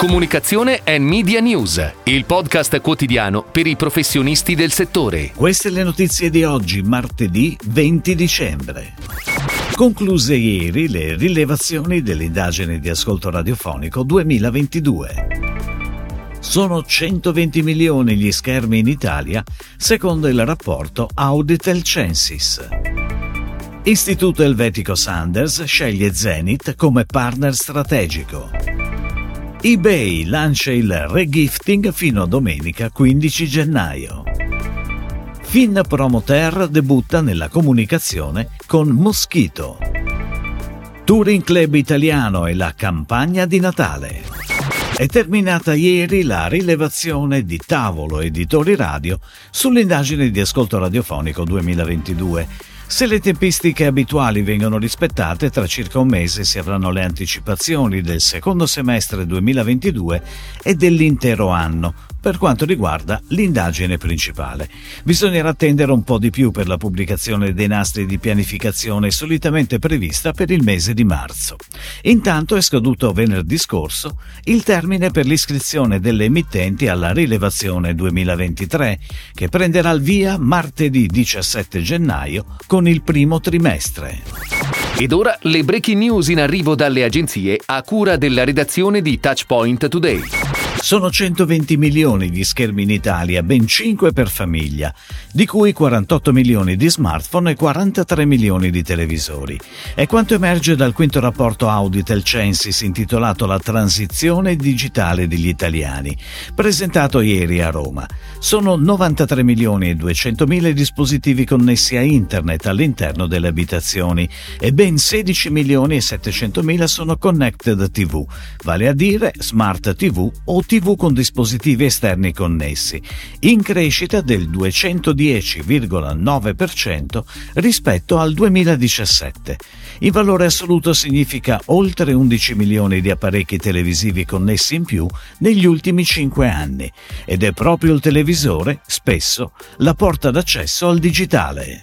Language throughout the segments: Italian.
Comunicazione e Media News, il podcast quotidiano per i professionisti del settore. Queste le notizie di oggi, martedì 20 dicembre. Concluse ieri le rilevazioni dell'indagine di ascolto radiofonico 2022. Sono 120 milioni gli schermi in Italia, secondo il rapporto Auditel Censis. Istituto Elvetico Sanders sceglie Zenith come partner strategico eBay lancia il regifting fino a domenica 15 gennaio. Fin Promoter debutta nella comunicazione con Moschito. Touring Club Italiano e la campagna di Natale. È terminata ieri la rilevazione di Tavolo Editori Radio sull'indagine di ascolto radiofonico 2022 se le tempistiche abituali vengono rispettate, tra circa un mese si avranno le anticipazioni del secondo semestre 2022 e dell'intero anno, per quanto riguarda l'indagine principale. Bisognerà attendere un po' di più per la pubblicazione dei nastri di pianificazione solitamente prevista per il mese di marzo. Intanto è scaduto venerdì scorso il termine per l'iscrizione delle emittenti alla rilevazione 2023, che prenderà il via martedì 17 gennaio con il primo trimestre. Ed ora le breaking news in arrivo dalle agenzie a cura della redazione di Touchpoint Today. Sono 120 milioni gli schermi in Italia, ben 5 per famiglia, di cui 48 milioni di smartphone e 43 milioni di televisori. È quanto emerge dal quinto rapporto Auditel Censis intitolato La transizione digitale degli italiani, presentato ieri a Roma. Sono 93 milioni e 200 mila dispositivi connessi a internet all'interno delle abitazioni e ben 16 milioni e 700 mila sono connected TV, vale a dire smart TV o TV con dispositivi esterni connessi, in crescita del 210,9% rispetto al 2017. In valore assoluto significa oltre 11 milioni di apparecchi televisivi connessi in più negli ultimi 5 anni ed è proprio il televisore, spesso, la porta d'accesso al digitale.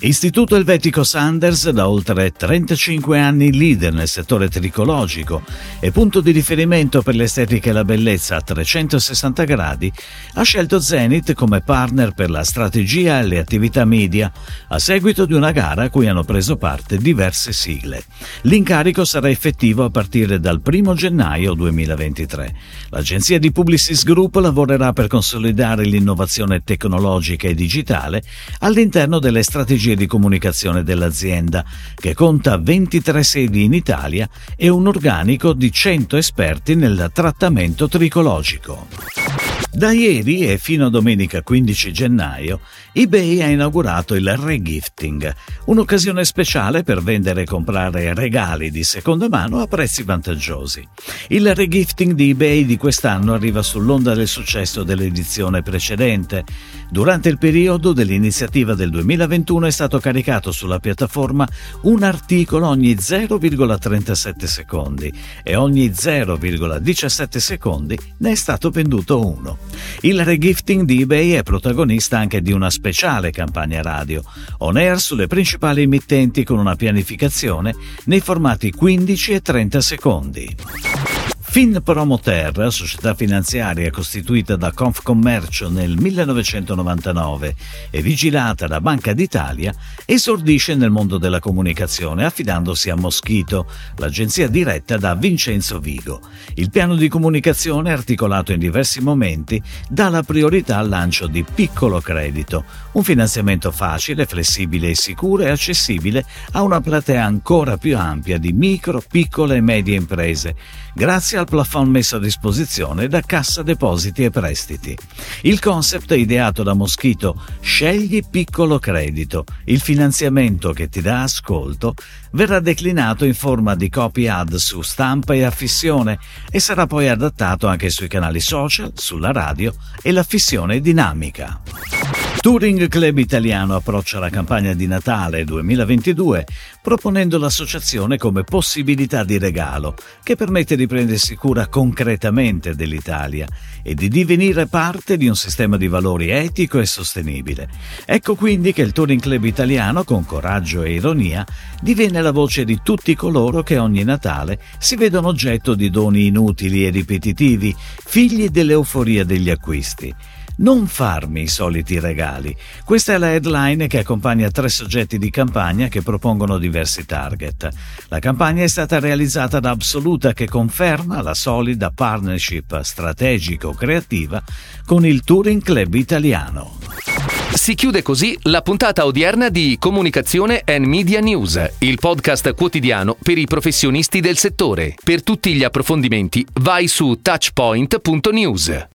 Istituto Elvetico Sanders, da oltre 35 anni leader nel settore tricologico e punto di riferimento per l'estetica e la bellezza a 360 gradi, ha scelto Zenith come partner per la strategia e le attività media, a seguito di una gara a cui hanno preso parte diverse sigle. L'incarico sarà effettivo a partire dal 1 gennaio 2023. L'agenzia di Publicis Group lavorerà per consolidare l'innovazione tecnologica e digitale all'interno delle strategie strategie di comunicazione dell'azienda, che conta 23 sedi in Italia e un organico di 100 esperti nel trattamento tricologico. Da ieri e fino a domenica 15 gennaio, eBay ha inaugurato il regifting, un'occasione speciale per vendere e comprare regali di seconda mano a prezzi vantaggiosi. Il regifting di eBay di quest'anno arriva sull'onda del successo dell'edizione precedente. Durante il periodo dell'iniziativa del 2021 è stato caricato sulla piattaforma un articolo ogni 0,37 secondi e ogni 0,17 secondi ne è stato venduto uno. Il regifting di eBay è protagonista anche di una speciale campagna radio, on air sulle principali emittenti con una pianificazione nei formati 15 e 30 secondi. Finpromoter, società finanziaria costituita da Confcommercio nel 1999 e vigilata da Banca d'Italia, esordisce nel mondo della comunicazione affidandosi a Moschito, l'agenzia diretta da Vincenzo Vigo. Il piano di comunicazione, articolato in diversi momenti, dà la priorità al lancio di piccolo credito, un finanziamento facile, flessibile e sicuro e accessibile a una platea ancora più ampia di micro, piccole e medie imprese, grazie al plafond messo a disposizione da Cassa Depositi e Prestiti. Il concept ideato da Moschito Scegli piccolo credito, il finanziamento che ti dà ascolto, verrà declinato in forma di copy ad su stampa e affissione e sarà poi adattato anche sui canali social, sulla radio e l'affissione dinamica. Touring Club Italiano approccia la campagna di Natale 2022 proponendo l'associazione come possibilità di regalo che permette di prendersi cura concretamente dell'Italia e di divenire parte di un sistema di valori etico e sostenibile. Ecco quindi che il Touring Club Italiano, con coraggio e ironia, diviene la voce di tutti coloro che ogni Natale si vedono oggetto di doni inutili e ripetitivi, figli dell'euforia degli acquisti. Non farmi i soliti regali. Questa è la headline che accompagna tre soggetti di campagna che propongono diversi target. La campagna è stata realizzata da Absoluta che conferma la solida partnership strategico-creativa con il Touring Club italiano. Si chiude così la puntata odierna di Comunicazione and Media News, il podcast quotidiano per i professionisti del settore. Per tutti gli approfondimenti vai su touchpoint.news.